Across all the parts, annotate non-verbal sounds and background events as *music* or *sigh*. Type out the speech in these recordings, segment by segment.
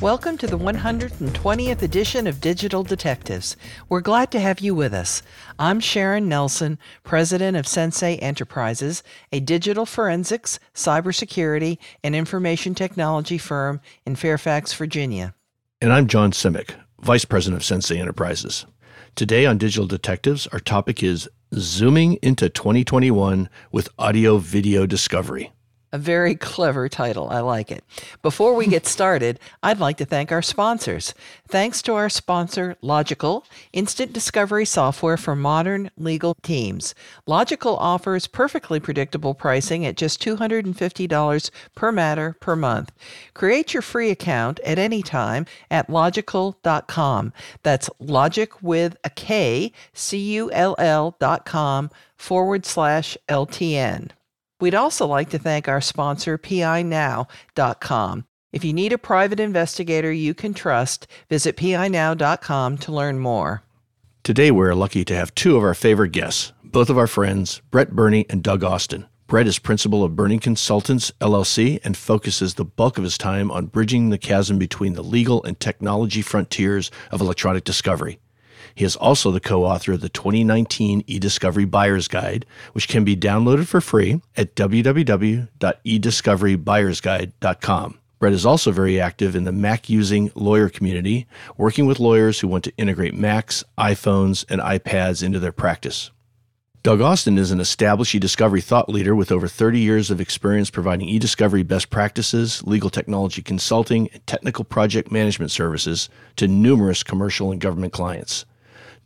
Welcome to the 120th edition of Digital Detectives. We're glad to have you with us. I'm Sharon Nelson, president of Sensei Enterprises, a digital forensics, cybersecurity, and information technology firm in Fairfax, Virginia. And I'm John Simek, vice president of Sensei Enterprises. Today on Digital Detectives, our topic is Zooming into 2021 with Audio Video Discovery. A very clever title. I like it. Before we get started, I'd like to thank our sponsors. Thanks to our sponsor, Logikcull, instant discovery software for modern legal teams. Logikcull offers perfectly predictable pricing at just $250 per matter per month. Create your free account at any time at logikcull.com. That's logic with a K, C U L L dot com forward slash LTN. We'd also like to thank our sponsor, PINow.com. If you need a private investigator you can trust, visit PINow.com to learn more. Today, we're lucky to have two of our favorite guests, both of our friends, Brett Burney and Doug Austin. Brett is principal of Burney Consultants, LLC, and focuses the bulk of his time on bridging the chasm between the legal and technology frontiers of electronic discovery. He is also the co author of the 2019 eDiscovery Buyer's Guide, which can be downloaded for free at www.ediscoverybuyer'sguide.com. Brett is also very active in the Mac using lawyer community, working with lawyers who want to integrate Macs, iPhones, and iPads into their practice. Doug Austin is an established e-discovery thought leader with over 30 years of experience providing e-discovery best practices, legal technology consulting, and technical project management services to numerous commercial and government clients.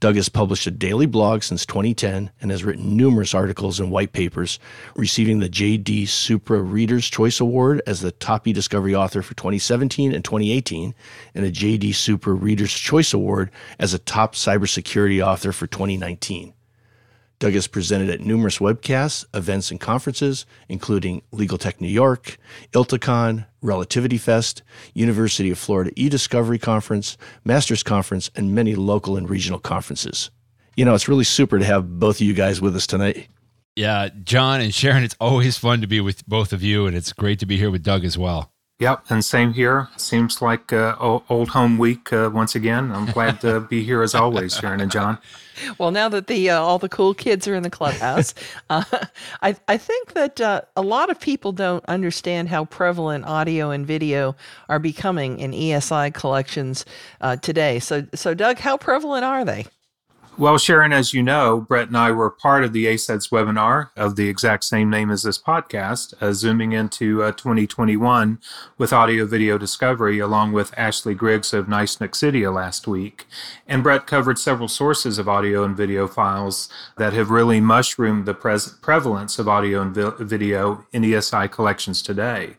Doug has published a daily blog since 2010 and has written numerous articles and white papers, receiving the J.D. Supra Reader's Choice Award as the top e-discovery author for 2017 and 2018, and a J.D. Supra Reader's Choice Award as a top cybersecurity author for 2019. Doug has presented at numerous webcasts, events, and conferences, including Legal Tech New York, ILTACon, Relativity Fest, University of Florida eDiscovery Conference, Masters Conference, and many local and regional conferences. You know, it's really super to have both of you guys with us tonight. Yeah, John and Sharon, it's always fun to be with both of you, and it's great to be here with Doug as well. Yep, and same here. Seems like uh, old home week uh, once again. I'm glad to be here as always, Sharon and John. *laughs* Well, now that the uh, all the cool kids are in the clubhouse, *laughs* uh, I I think that uh, a lot of people don't understand how prevalent audio and video are becoming in ESI collections uh, today. So so Doug, how prevalent are they? Well, Sharon, as you know, Brett and I were part of the ACEDS webinar of the exact same name as this podcast, uh, zooming into uh, 2021 with audio video discovery, along with Ashley Griggs of NICE Nexidia last week. And Brett covered several sources of audio and video files that have really mushroomed the prevalence of audio and vi- video in ESI collections today.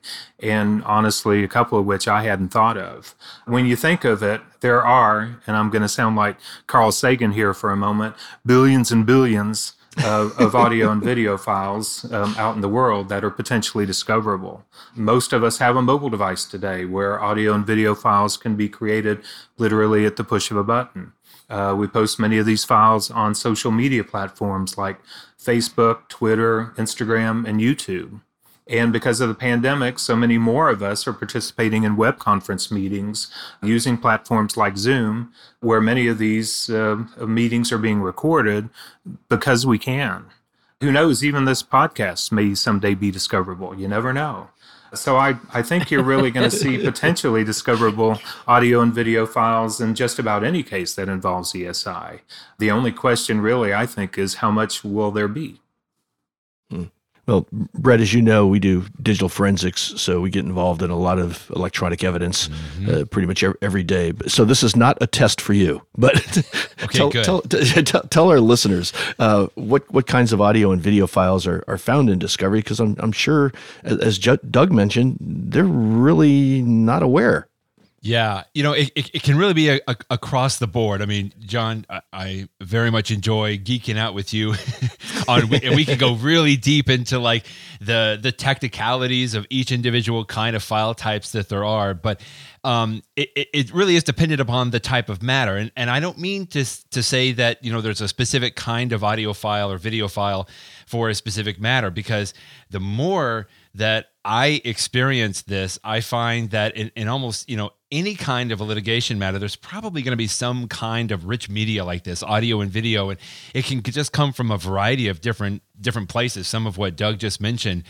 And honestly, a couple of which I hadn't thought of. When you think of it, there are, and I'm going to sound like Carl Sagan here for a moment, billions and billions of, of audio and video files um, out in the world that are potentially discoverable. Most of us have a mobile device today where audio and video files can be created literally at the push of a button. Uh, we post many of these files on social media platforms like Facebook, Twitter, Instagram, and YouTube. And because of the pandemic, so many more of us are participating in web conference meetings using platforms like Zoom, where many of these uh, meetings are being recorded because we can. Who knows, even this podcast may someday be discoverable. You never know. So I, I think you're really going to see *laughs* potentially discoverable audio and video files in just about any case that involves ESI. The only question really, I think, is how much will there be? Well, Brett, as you know, we do digital forensics, so we get involved in a lot of electronic evidence mm-hmm. uh, pretty much every day. So this is not a test for you, but *laughs* okay, tell, tell, *laughs* tell, tell, our listeners uh, what what kinds of audio and video files are, are found in Discovery, because I'm I'm sure, as Doug mentioned, they're really not aware. Yeah, you know, it, it, it can really be a, a, across the board. I mean, John, I, I very much enjoy geeking out with you *laughs* on, and we can go *laughs* really deep into like the the technicalities of each individual kind of file types that there are. But um, it, it really is dependent upon the type of matter, and and I don't mean to to say that you know there's a specific kind of audio file or video file for a specific matter because the more that I experience this, I find that in, in almost you know any kind of a litigation matter, there's probably going to be some kind of rich media like this, audio and video, and it can just come from a variety of different different places. Some of what Doug just mentioned.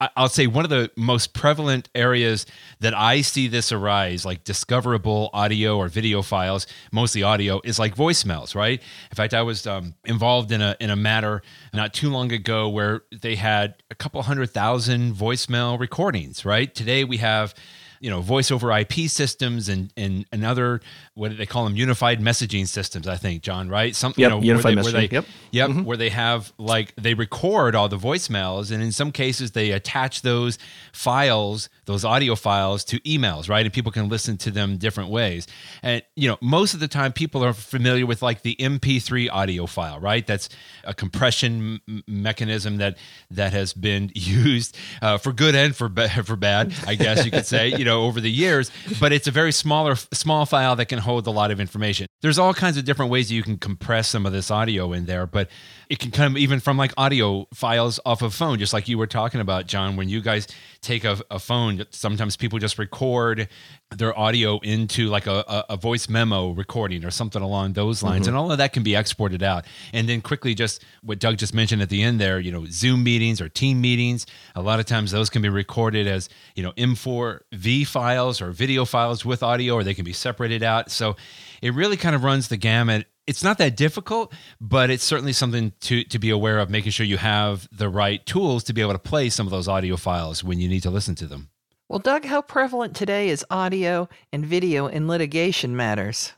I'll say one of the most prevalent areas that I see this arise, like discoverable audio or video files, mostly audio, is like voicemails, right? In fact, I was um, involved in a in a matter not too long ago where they had a couple hundred thousand voicemail recordings, right? Today we have you know voice over IP systems and and another what do they call them? Unified messaging systems I think John right? Some yep, you know unified where they, messaging. Where they, yep yep mm-hmm. where they have like they record all the voicemails and in some cases they attach those files those audio files to emails right? And people can listen to them different ways. And you know most of the time people are familiar with like the MP3 audio file right? That's a compression m- mechanism that that has been *laughs* used uh, for good and for ba- *laughs* for bad I guess you could say. You know over the years but it's a very smaller small file that can hold a lot of information there's all kinds of different ways that you can compress some of this audio in there but it can come even from like audio files off of phone just like you were talking about john. When you guys take a, a phone sometimes people just record their audio into like a, a, voice memo recording or something along those lines mm-hmm. and all of that can be exported out. And then quickly just what doug just mentioned at the end there you know zoom meetings or team meetings a lot of times those can be recorded as you know m4v files or video files with audio or they can be separated out. So it really kind of runs the gamut it's not that difficult, but it's certainly something to to be aware of, making sure you have the right tools to be able to play some of those audio files when you need to listen to them. Well, Doug, how prevalent today is audio and video in litigation matters?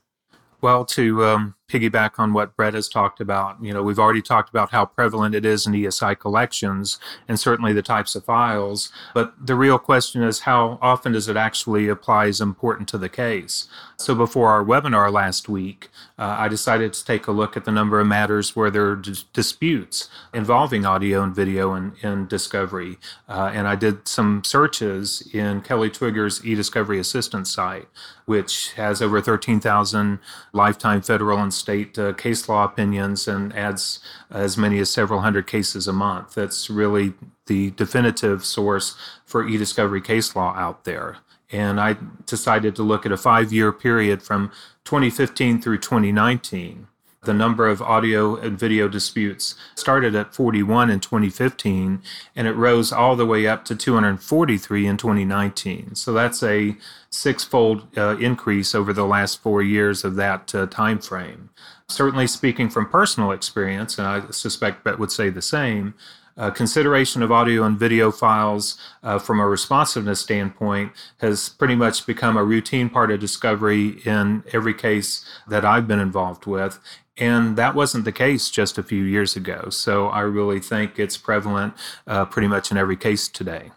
Well, to um, piggyback on what Brett has talked about, you know, we've already talked about how prevalent it is in ESI collections and certainly the types of files. But the real question is how often does it actually apply as important to the case? So before our webinar last week, uh, I decided to take a look at the number of matters where there are d- disputes involving audio and video in, in discovery. Uh, and I did some searches in Kelly Twigger's e-discovery assistance site, which has over 13,000 lifetime federal and state uh, case law opinions and adds as many as several hundred cases a month. That's really the definitive source for e discovery case law out there. And I decided to look at a five year period from 2015 through 2019. The number of audio and video disputes started at 41 in 2015, and it rose all the way up to 243 in 2019. So that's a six-fold uh, increase over the last four years of that uh, time frame. Certainly, speaking from personal experience, and I suspect Brett would say the same, uh, consideration of audio and video files uh, from a responsiveness standpoint has pretty much become a routine part of discovery in every case that I've been involved with. And that wasn't the case just a few years ago. So I really think it's prevalent uh, pretty much in every case today.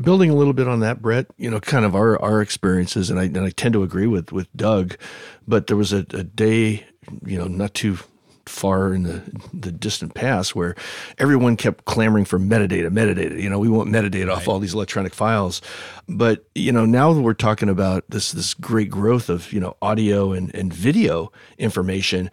Building a little bit on that, Brett, you know, kind of our, our experiences, and I, and I tend to agree with, with Doug, but there was a, a day, you know, not too far in the, the distant past where everyone kept clamoring for metadata, metadata. You know, we want metadata right. off all these electronic files. But, you know, now we're talking about this this great growth of, you know, audio and, and video information.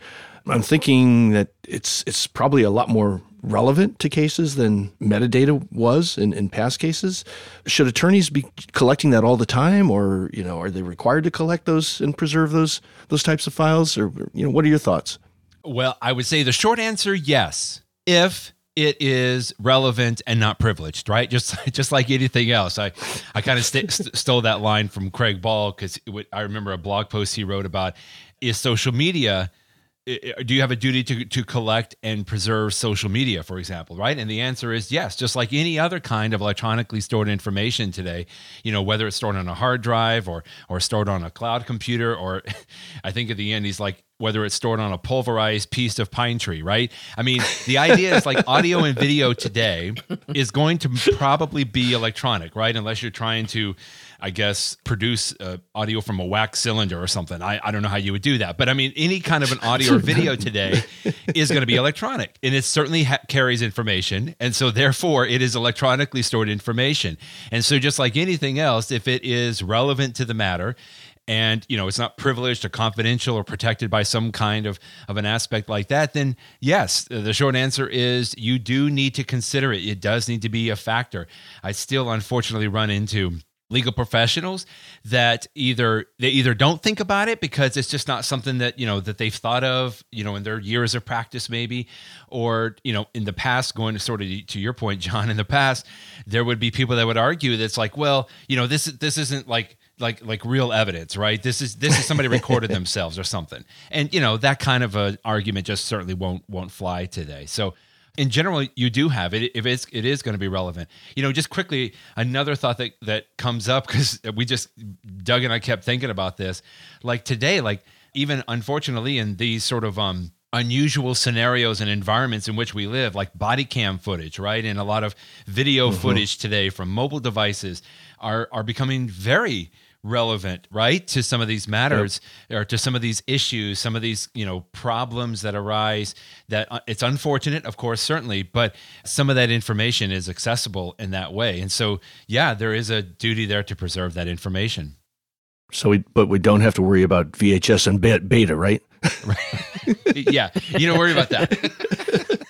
I'm thinking that it's it's probably a lot more relevant to cases than metadata was in, in past cases. Should attorneys be collecting that all the time or, you know, are they required to collect those and preserve those those types of files? Or you know, what are your thoughts? Well, I would say the short answer yes. If it is relevant and not privileged, right? *laughs* Just just like anything else. I I kind of st- st- stole that line from Craig Ball because I remember a blog post he wrote about is social media do you have a duty to, to collect and preserve social media, for example, right? And the answer is yes, just like any other kind of electronically stored information today, you know, whether it's stored on a hard drive or or stored on a cloud computer, or *laughs* I think at the end he's like, whether it's stored on a pulverized piece of pine tree, right? I mean, the idea is like audio and video today is going to probably be electronic, right? Unless you're trying to I guess, produce uh, audio from a wax cylinder or something. I, I don't know how you would do that. But I mean, any kind of an audio or video *laughs* today is going to be electronic and it certainly ha- carries information. And so, therefore, it is electronically stored information. And so, just like anything else, if it is relevant to the matter, and you know it's not privileged or confidential or protected by some kind of of an aspect like that then yes the short answer is you do need to consider it it does need to be a factor i still unfortunately run into legal professionals that either they either don't think about it because it's just not something that you know that they've thought of you know in their years of practice maybe or you know in the past going to sort of to your point john in the past there would be people that would argue that's like well you know this this isn't like like like real evidence right? This is this is somebody *laughs* recorded themselves or something. And you know that kind of a argument just certainly won't won't fly today. So in general you do have it if it's it is going to be relevant. You know just quickly another thought that that comes up because we just doug and i kept thinking about this. Like today like even unfortunately in these sort of um unusual scenarios and environments in which we live like body cam footage right? And a lot of video mm-hmm. footage today from mobile devices are are becoming very relevant right to some of these matters yep. or to some of these issues some of these you know problems that arise that uh, it's unfortunate of course certainly but some of that information is accessible in that way. And so yeah there is a duty there to preserve that information. So we but we don't have to worry about vhs and beta right? *laughs* Right. Yeah. You don't worry about that *laughs*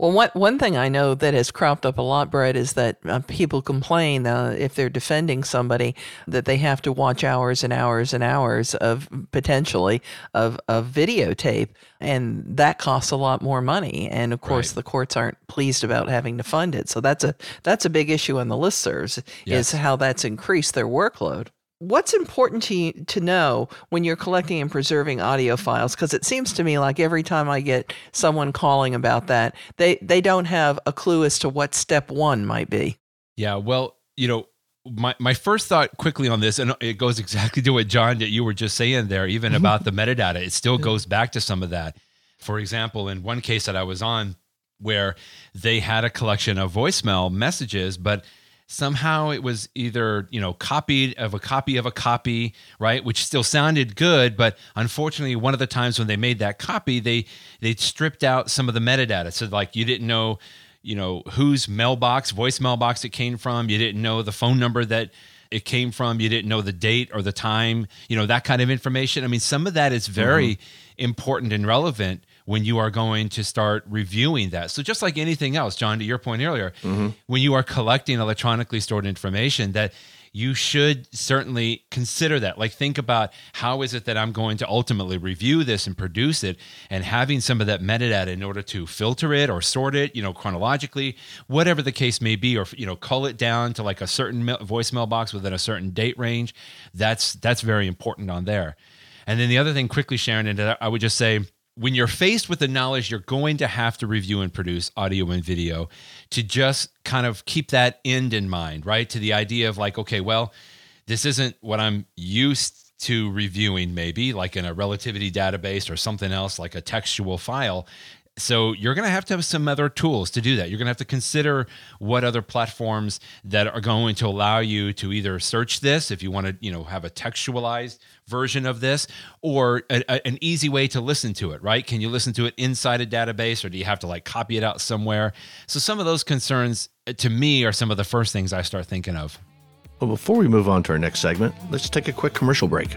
Well, one one thing I know that has cropped up a lot, Brett, is that uh, people complain uh, if they're defending somebody that they have to watch hours and hours and hours of potentially of of videotape, and that costs a lot more money. And of course, right. the courts aren't pleased about having to fund it. So that's a that's a big issue on the listservs yes. is how that's increased their workload what's important to you to know when you're collecting and preserving audio files because it seems to me like every time i get someone calling about that they they don't have a clue as to what step 1 might be yeah well you know my, my first thought quickly on this, and it goes exactly to what John that you were just saying there, even mm-hmm. about the metadata. It still goes back to some of that. For example, in one case that I was on, where they had a collection of voicemail messages, but somehow it was either you know copied of a copy of a copy right which still sounded good but unfortunately one of the times when they made that copy they they stripped out some of the metadata. So like you didn't know you know whose mailbox voice mailbox it came from. You didn't know the phone number that it came from. You didn't know the date or the time you know that kind of information. I mean some of that is very mm-hmm. important and relevant when you are going to start reviewing that. So just like anything else, John, to your point earlier, mm-hmm. when you are collecting electronically stored information, that you should certainly consider that. Like, think about how is it that I'm going to ultimately review this and produce it, and having some of that metadata in order to filter it or sort it, you know, chronologically, whatever the case may be, or you know, cull it down to like a certain voicemail box within a certain date range. That's that's very important on there. And then the other thing, quickly, Sharon, and I would just say when you're faced with the knowledge you're going to have to review and produce audio and video, to just kind of keep that end in mind, right? To the idea of like, okay, well, this isn't what I'm used to reviewing, maybe like in a relativity database or something else like a textual file. So you're going to have to have some other tools to do that. You're going to have to consider what other platforms that are going to allow you to either search this if you want to, you know, have a textualized version of this or a, a, an easy way to listen to it, right? Can you listen to it inside a database or do you have to like copy it out somewhere? So some of those concerns uh, to me are some of the first things I start thinking of. Well, before we move on to our next segment, let's take a quick commercial break.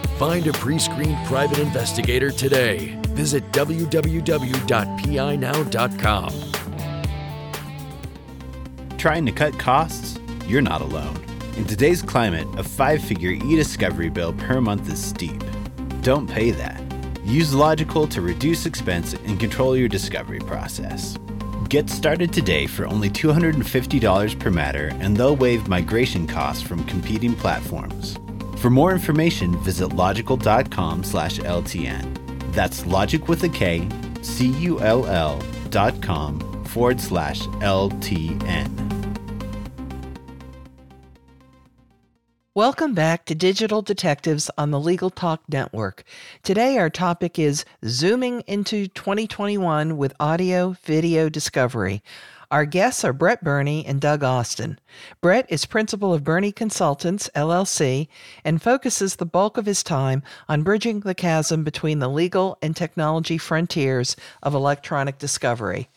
Find a pre screened private investigator today. Visit www.pinow.com. Trying to cut costs? You're not alone. In today's climate, a five figure e discovery bill per month is steep. Don't pay that. Use Logikcull to reduce expense and control your discovery process. Get started today for only $250 per matter, and they'll waive migration costs from competing platforms. For more information, visit logikcull.com slash LTN. That's logic with a K, C U L L dot com forward slash LTN. Welcome back to Digital Detectives on the Legal Talk Network. Today, our topic is Zooming into 2021 with Audio Video Discovery. Our guests are Brett Burney and Doug Austin. Brett is principal of Burney Consultants, LLC, and focuses the bulk of his time on bridging the chasm between the legal and technology frontiers of electronic discovery.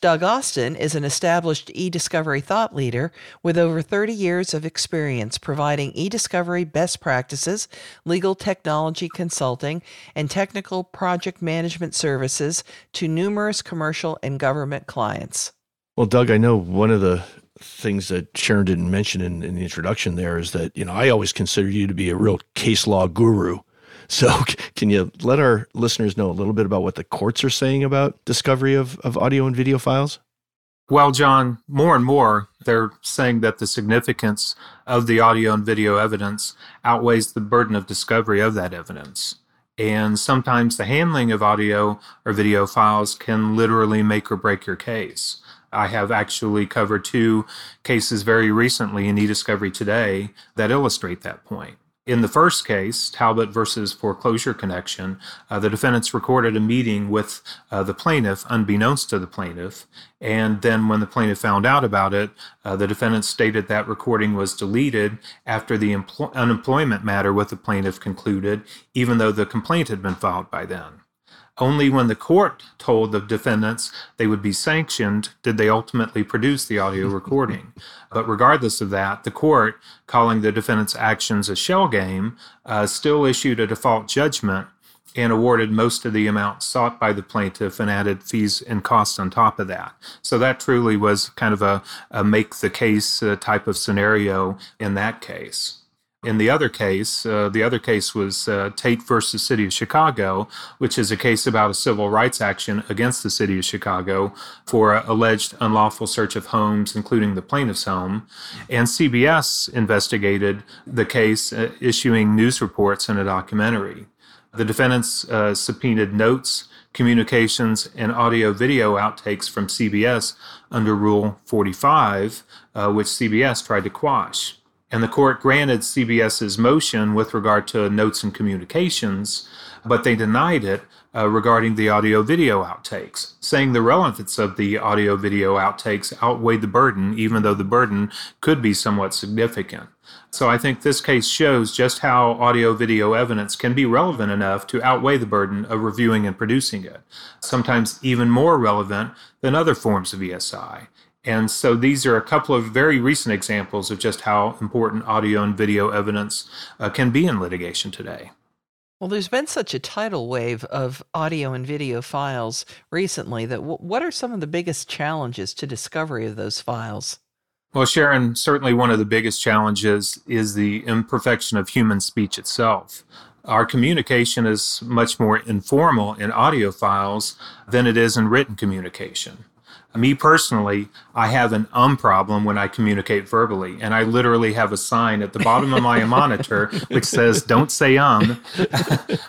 Doug Austin is an established e discovery thought leader with over 30 years of experience providing e discovery best practices, legal technology consulting, and technical project management services to numerous commercial and government clients. Well, Doug, I know one of the things that Sharon didn't mention in, in the introduction there is that, you know, I always consider you to be a real case law guru. *laughs* So, can you let our listeners know a little bit about what the courts are saying about discovery of, of audio and video files? Well, John, more and more they're saying that the significance of the audio and video evidence outweighs the burden of discovery of that evidence. And sometimes the handling of audio or video files can literally make or break your case. I have actually covered two cases very recently in eDiscovery Today that illustrate that point. In the first case, Talbot versus Foreclosure Connection, uh, the defendants recorded a meeting with uh, the plaintiff, unbeknownst to the plaintiff. And then, when the plaintiff found out about it, uh, the defendant stated that recording was deleted after the empl- unemployment matter with the plaintiff concluded, even though the complaint had been filed by then. Only when the court told the defendants they would be sanctioned did they ultimately produce the audio *laughs* recording. but regardless of that, the court, calling the defendants' actions a shell game, uh, still issued a default judgment and awarded most of the amount sought by the plaintiff and added fees and costs on top of that. So that truly was kind of a, a make the case uh, type of scenario in that case. In the other case, uh, the other case was uh, Tate versus City of Chicago, which is a case about a civil rights action against the City of Chicago for alleged unlawful search of homes, including the plaintiff's home. And CBS investigated the case, uh, issuing news reports and a documentary. The defendants uh, subpoenaed notes, communications, and audio video outtakes from CBS under Rule 45, uh, which CBS tried to quash. And the court granted CBS's motion with regard to notes and communications, but they denied it uh, regarding the audio video outtakes, saying the relevance of the audio video outtakes outweighed the burden, even though the burden could be somewhat significant. So I think this case shows just how audio video evidence can be relevant enough to outweigh the burden of reviewing and producing it, sometimes even more relevant than other forms of ESI. And so these are a couple of very recent examples of just how important audio and video evidence uh, can be in litigation today. Well, there's been such a tidal wave of audio and video files recently that w- what are some of the biggest challenges to discovery of those files? Well, Sharon, certainly one of the biggest challenges is the imperfection of human speech itself. Our communication is much more informal in audio files than it is in written communication me personally, I have an um problem when I communicate verbally, and I literally have a sign at the bottom of my *laughs* monitor which says "Don't say um" *laughs*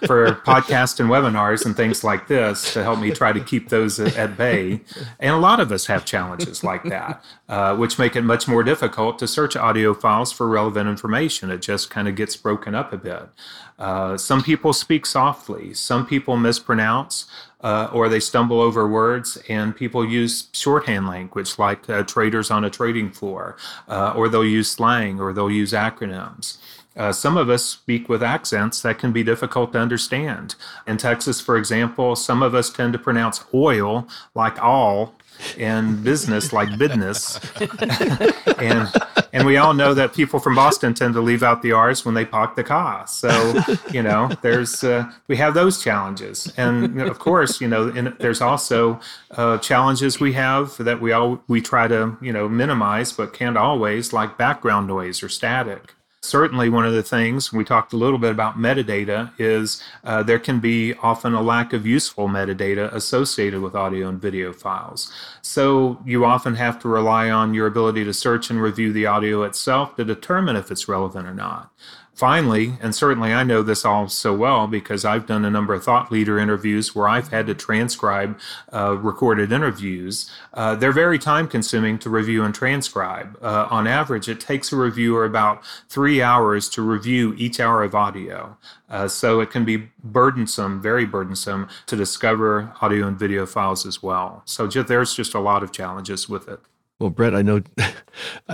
for podcasts and webinars and things like this to help me try to keep those at bay. And a lot of us have challenges like that, uh, which make it much more difficult to search audio files for relevant information. It just kind of gets broken up a bit. Uh, some people speak softly. Some people mispronounce uh, or they stumble over words, and people use shorthand language like uh, traders on a trading floor, uh, or they'll use slang, or they'll use acronyms. Uh, some of us speak with accents that can be difficult to understand. In Texas, for example, some of us tend to pronounce oil like all and business like business. *laughs* and and we all know that people from Boston tend to leave out the R's when they park the car. So you know, there's uh, we have those challenges, and of course, you know, in, there's also uh, challenges we have that we all we try to you know minimize, but can't always, like background noise or static. Certainly, one of the things we talked a little bit about metadata is uh, there can be often a lack of useful metadata associated with audio and video files. So, you often have to rely on your ability to search and review the audio itself to determine if it's relevant or not finally, and certainly I know this all so well because I've done a number of thought leader interviews where I've had to transcribe uh, recorded interviews. Uh, they're very time consuming to review and transcribe. Uh, on average, it takes a reviewer about three hours to review each hour of audio. Uh, so it can be burdensome, very burdensome, to discover audio and video files as well. So just, there's just a lot of challenges with it. Well, Brett, I know *laughs*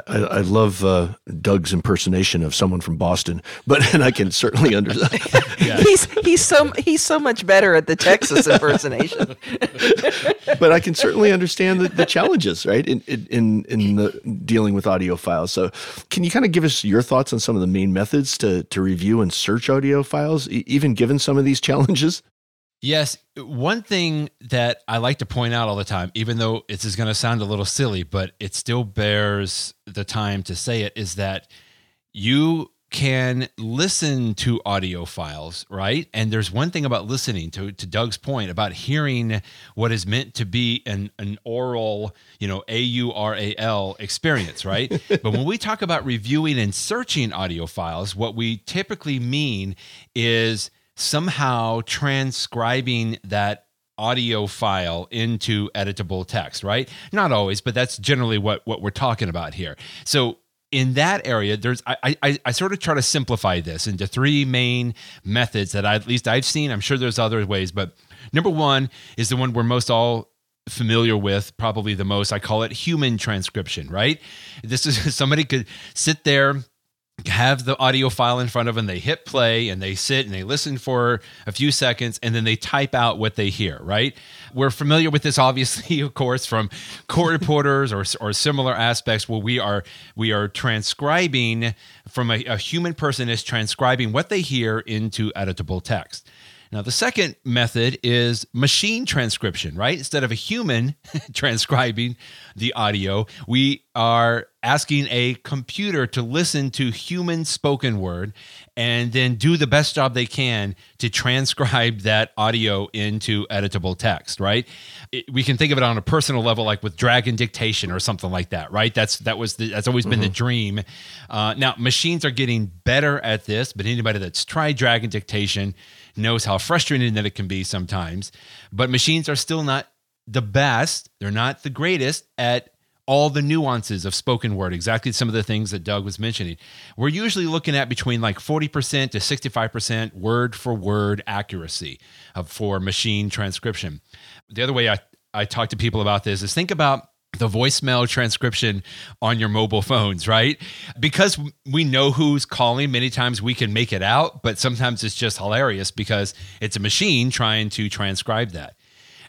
I, I love uh, Doug's impersonation of someone from Boston, but *laughs* and I can certainly understand. *laughs* yeah. He's he's so he's so much better at the Texas impersonation. but I can certainly understand the, the challenges, right, in in in the, dealing with audio files. So, can you kind of give us your thoughts on some of the main methods to to review and search audio files, even given some of these challenges? Yes. One thing that I like to point out all the time, even though this is going to sound a little silly, but it still bears the time to say it, is that you can listen to audio files, right? And there's one thing about listening to, to Doug's point about hearing what is meant to be an, an oral, you know, A U R A L experience, right? *laughs* but when we talk about reviewing and searching audio files, what we typically mean is somehow transcribing that audio file into editable text, right? Not always, but that's generally what what we're talking about here. So in that area, there's I, I I sort of try to simplify this into three main methods that I, at least I've seen. I'm sure there's other ways, but number one is the one we're most all familiar with probably the most i call it human transcription right this is *laughs* somebody could sit there have the audio file in front of them they hit play and they sit and they listen for a few seconds and then they type out what they hear right? We're familiar with this obviously *laughs* of course from court reporters or, or similar aspects where we are we are transcribing from a, a human person is transcribing what they hear into editable text now, the second method is machine transcription, right? Instead of a human *laughs* transcribing the audio, we are asking a computer to listen to human spoken word and then do the best job they can to transcribe that audio into editable text, right? It, we can think of it on a personal level, like with Dragon dictation or something like that, right? That's that was the, that's always been mm-hmm. the dream. Uh, now machines are getting better at this, but anybody that's tried Dragon dictation knows how frustrating that it can be sometimes. But machines are still not the best, they're not the greatest at all the nuances of spoken word, exactly some of the things that Doug was mentioning. We're usually looking at between like 40% to 65% word for word accuracy for machine transcription. The other way I, I talk to people about this is think about the voicemail transcription on your mobile phones, right? Because we know who's calling, many times we can make it out, but sometimes it's just hilarious because it's a machine trying to transcribe that.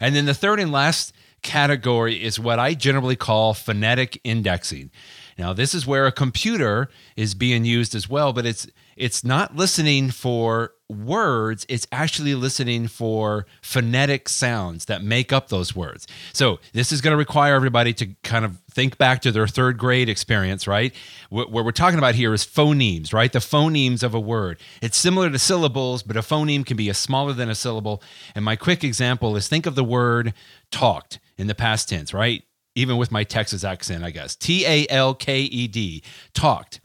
And then the third and last category is what I generally call phonetic indexing. Now, this is where a computer is being used as well, but it's it's not listening for words, it's actually listening for phonetic sounds that make up those words. So, this is going to require everybody to kind of think back to their third grade experience, right? What, what, we're talking about here is phonemes, right? The phonemes of a word. It's similar to syllables, but a phoneme can be a smaller than a syllable. And my quick example is think of the word talked in the past tense, right? Even with my Texas accent, I guess. T A L K E D, talked.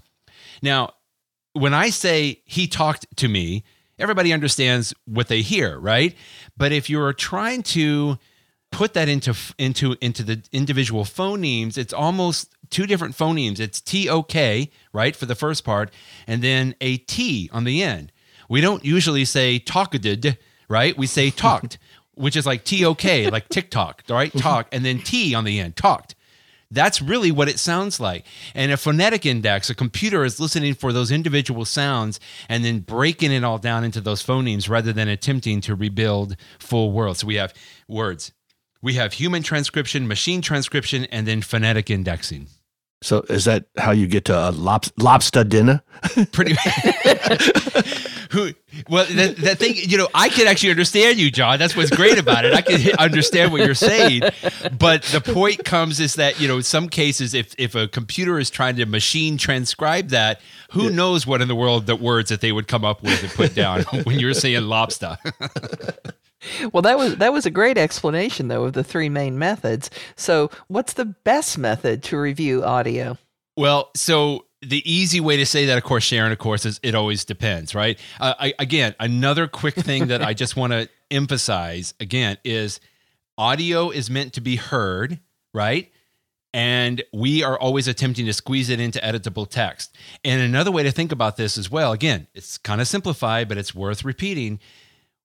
Now, when I say he talked to me, everybody understands what they hear, right? But if you're trying to put that into into into the individual phonemes, it's almost two different phonemes. It's T O K, right, for the first part, and then a T on the end. We don't usually say talked, right? We say *laughs* talked, which is like T O K, like TikTok, right? Mm-hmm. Talk, and then T on the end, talked. That's really what it sounds like. And a phonetic index, a computer is listening for those individual sounds and then breaking it all down into those phonemes rather than attempting to rebuild full words. So we have words. We have human transcription, machine transcription, and then phonetic indexing. So is that how you get to a lob- lobster dinner? Pretty *laughs* *laughs* who well that, that thing you know i can actually understand you john. That's what's great about it. I can *laughs* understand what you're saying. But the point comes is that you know in some cases if if a computer is trying to machine transcribe that who yeah. knows what in the world the words that they would come up with and put down *laughs* when you're saying lobster. *laughs* Well that was that was a great explanation though of the three main methods. So what's the best method to review audio? Well so the easy way to say that, of course, Sharon, of course, is it always depends, right? Uh, I, again, another quick thing that I just want to *laughs* emphasize again is audio is meant to be heard, right? And we are always attempting to squeeze it into editable text. And another way to think about this as well, again, it's kind of simplified, but it's worth repeating.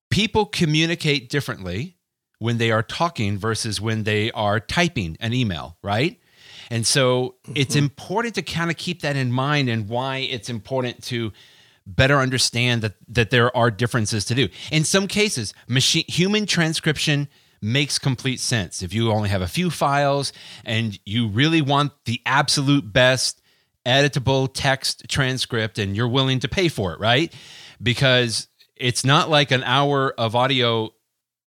People communicate differently when they are talking versus when they are typing an email, right? And so mm-hmm. it's important to kind of keep that in mind and why it's important to better understand that that there are differences to do. In some cases, machine human transcription makes complete sense. If you only have a few files and you really want the absolute best editable text transcript and you're willing to pay for it, right? Because it's not like an hour of audio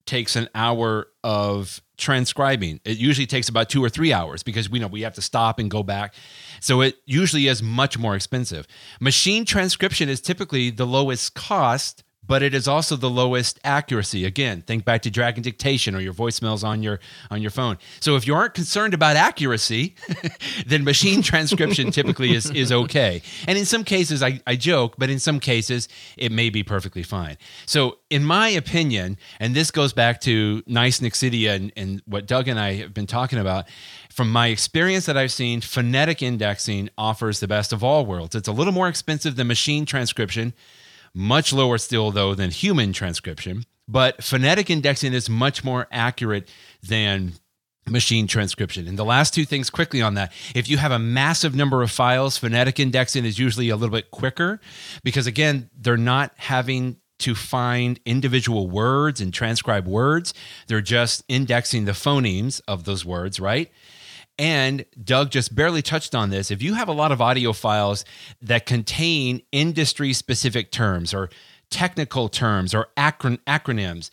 takes an hour of transcribing. It usually takes about two or three hours because we know we have to stop and go back. So it usually is much more expensive. Machine transcription is typically the lowest cost but it is also the lowest accuracy. Again, think back to Dragon dictation or your voicemails on your on your phone. So if you aren't concerned about accuracy, *laughs* then machine transcription typically is is okay. And in some cases, I, I joke, but in some cases, it may be perfectly fine. So in my opinion, and this goes back to Nice Nexidia and, and what Doug and I have been talking about, from my experience that I've seen, phonetic indexing offers the best of all worlds. It's a little more expensive than machine transcription much lower still, though, than human transcription. But phonetic indexing is much more accurate than machine transcription. And the last two things quickly on that if you have a massive number of files, phonetic indexing is usually a little bit quicker because, again, they're not having to find individual words and transcribe words. They're just indexing the phonemes of those words, right? And Doug just barely touched on this. If you have a lot of audio files that contain industry specific terms or technical terms or acron- acronyms,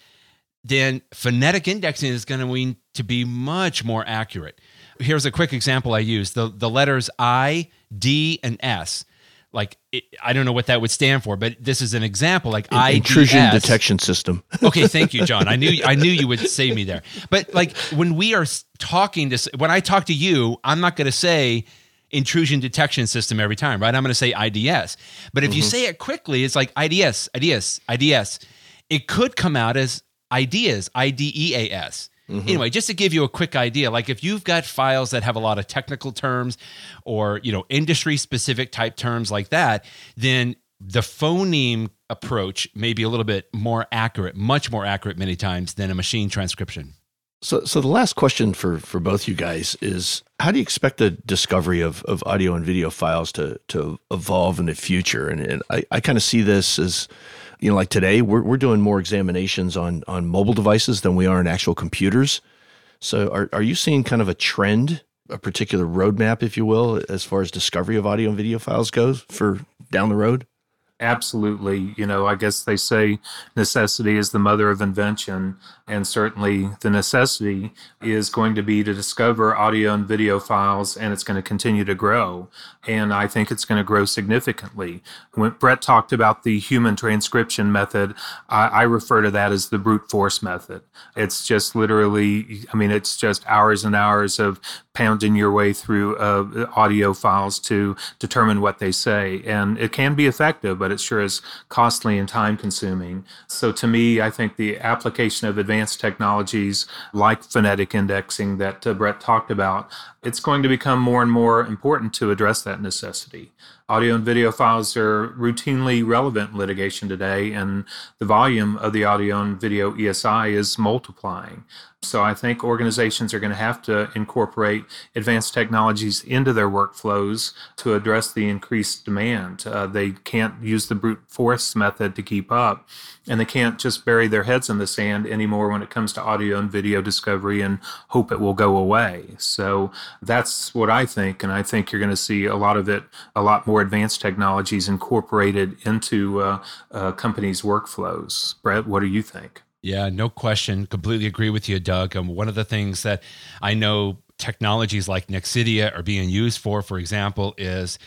then phonetic indexing is going to need to be much more accurate. Here's a quick example I use the, the letters I, D, and S like it, I don't know what that would stand for, but this is an example. Like I intrusion detection system. *laughs* okay, thank you, John. I knew I knew you would save me there. But like when we are talking to when I talk to you, I'm not going to say intrusion detection system every time, right? I'm going to say IDS. But if mm-hmm. you say it quickly, it's like IDS, IDS, IDS. It could come out as ideas, I D E A S. Mm-hmm. Anyway, just to give you a quick idea, like if you've got files that have a lot of technical terms or, you know, industry specific type terms like that, then the phoneme approach may be a little bit more accurate, much more accurate many times than a machine transcription. So, so the last question for for both you guys is: How do you expect the discovery of, of audio and video files to to evolve in the future? And, and I, I kind of see this as you know, like today, we're, we're doing more examinations on, on mobile devices than we are on actual computers. So are, are you seeing kind of a trend, a particular roadmap, if you will, as far as discovery of audio and video files goes for down the road? Absolutely. You know, I guess they say necessity is the mother of invention. And certainly the necessity is going to be to discover audio and video files, and it's going to continue to grow. And I think it's going to grow significantly. When Brett talked about the human transcription method, I, I refer to that as the brute force method. It's just literally, I mean, it's just hours and hours of pounding your way through uh, audio files to determine what they say. And it can be effective, but it sure is costly and time consuming. So to me, I think the application of advanced technologies like phonetic indexing that uh, Brett talked about, it's going to become more and more important to address that necessity. Audio and video files are routinely relevant in litigation today, and the volume of the audio and video ESI is multiplying. So I think organizations are going to have to incorporate advanced technologies into their workflows to address the increased demand. Uh, they can't use the brute force method to keep up, and they can't just bury their heads in the sand anymore when it comes to audio and video discovery and hope it will go away. So that's what I think. And I think you're going to see a lot of it, a lot more advanced technologies incorporated into uh, uh, companies' workflows. Brett, what do you think? Yeah, no question. Completely agree with you, Doug. Um, one of the things that I know technologies like Nexidia are being used for, for example, is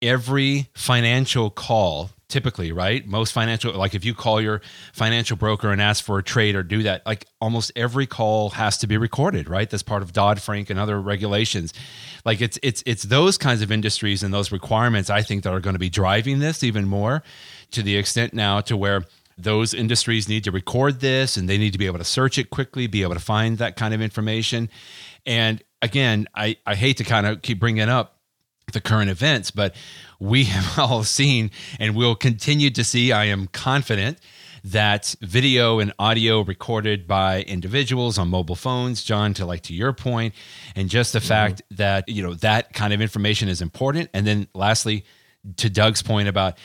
every financial call typically right? Most financial like if you call your financial broker and ask for a trade or do that like almost every call has to be recorded right? That's part of dodd-frank and other regulations. Like it's it's it's those kinds of industries and those requirements i think that are going to be driving this even more to the extent now to where those industries need to record this and they need to be able to search it quickly be able to find that kind of information. And again i i hate to kind of keep bringing up the current events, but we have *laughs* all seen and will continue to see, I am confident, that video and audio recorded by individuals on mobile phones john to like to your point and just the mm-hmm. fact that you know that kind of information is important and then lastly to doug's point about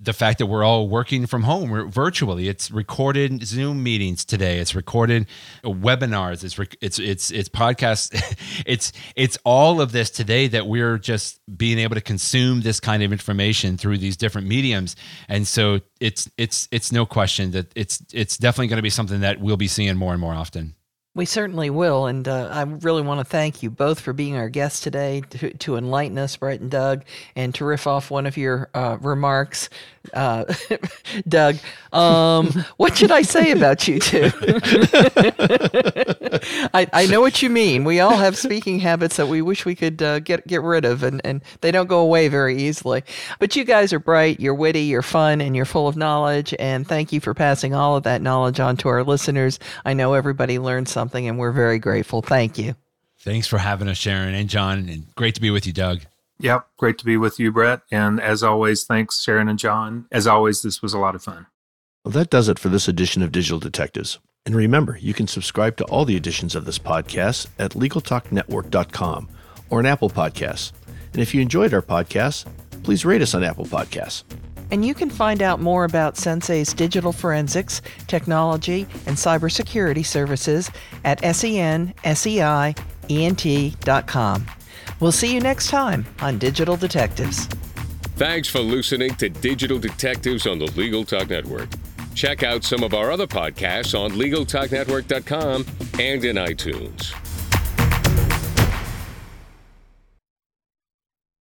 the fact that we're all working from home virtually. It's recorded Zoom meetings today. It's recorded webinars. It's it's it's it's podcasts. *laughs* it's it's all of this today that we're just being able to consume this kind of information through these different mediums. And so it's it's it's no question that it's it's definitely going to be something that we'll be seeing more and more often. We certainly will. And uh, I really want to thank you both for being our guests today to, to, enlighten us, Brett and Doug, and to riff off one of your uh, remarks. Uh, *laughs* Doug, um, what should I say about you two? *laughs* I, I know what you mean. We all have speaking habits that we wish we could uh, get, get rid of, and, and they don't go away very easily. But you guys are bright, you're witty, you're fun, and you're full of knowledge. And thank you for passing all of that knowledge on to our listeners. I know everybody learned something something, and we're very grateful. Thank you. Thanks for having us, Sharon and John, and great to be with you, Doug. Yep, great to be with you, Brett. And as always, thanks, Sharon and John. As always, this was a lot of fun. Well, that does it for this edition of Digital Detectives. And remember, you can subscribe to all the editions of this podcast at LegalTalkNetwork.com or on Apple Podcasts. And if you enjoyed our podcast, please rate us on Apple Podcasts. And you can find out more about Sensei's digital forensics, technology, and cybersecurity services at senseient.com. We'll see you next time on Digital Detectives. Thanks for listening to Digital Detectives on the Legal Talk Network. Check out some of our other podcasts on LegalTalkNetwork.com and in iTunes.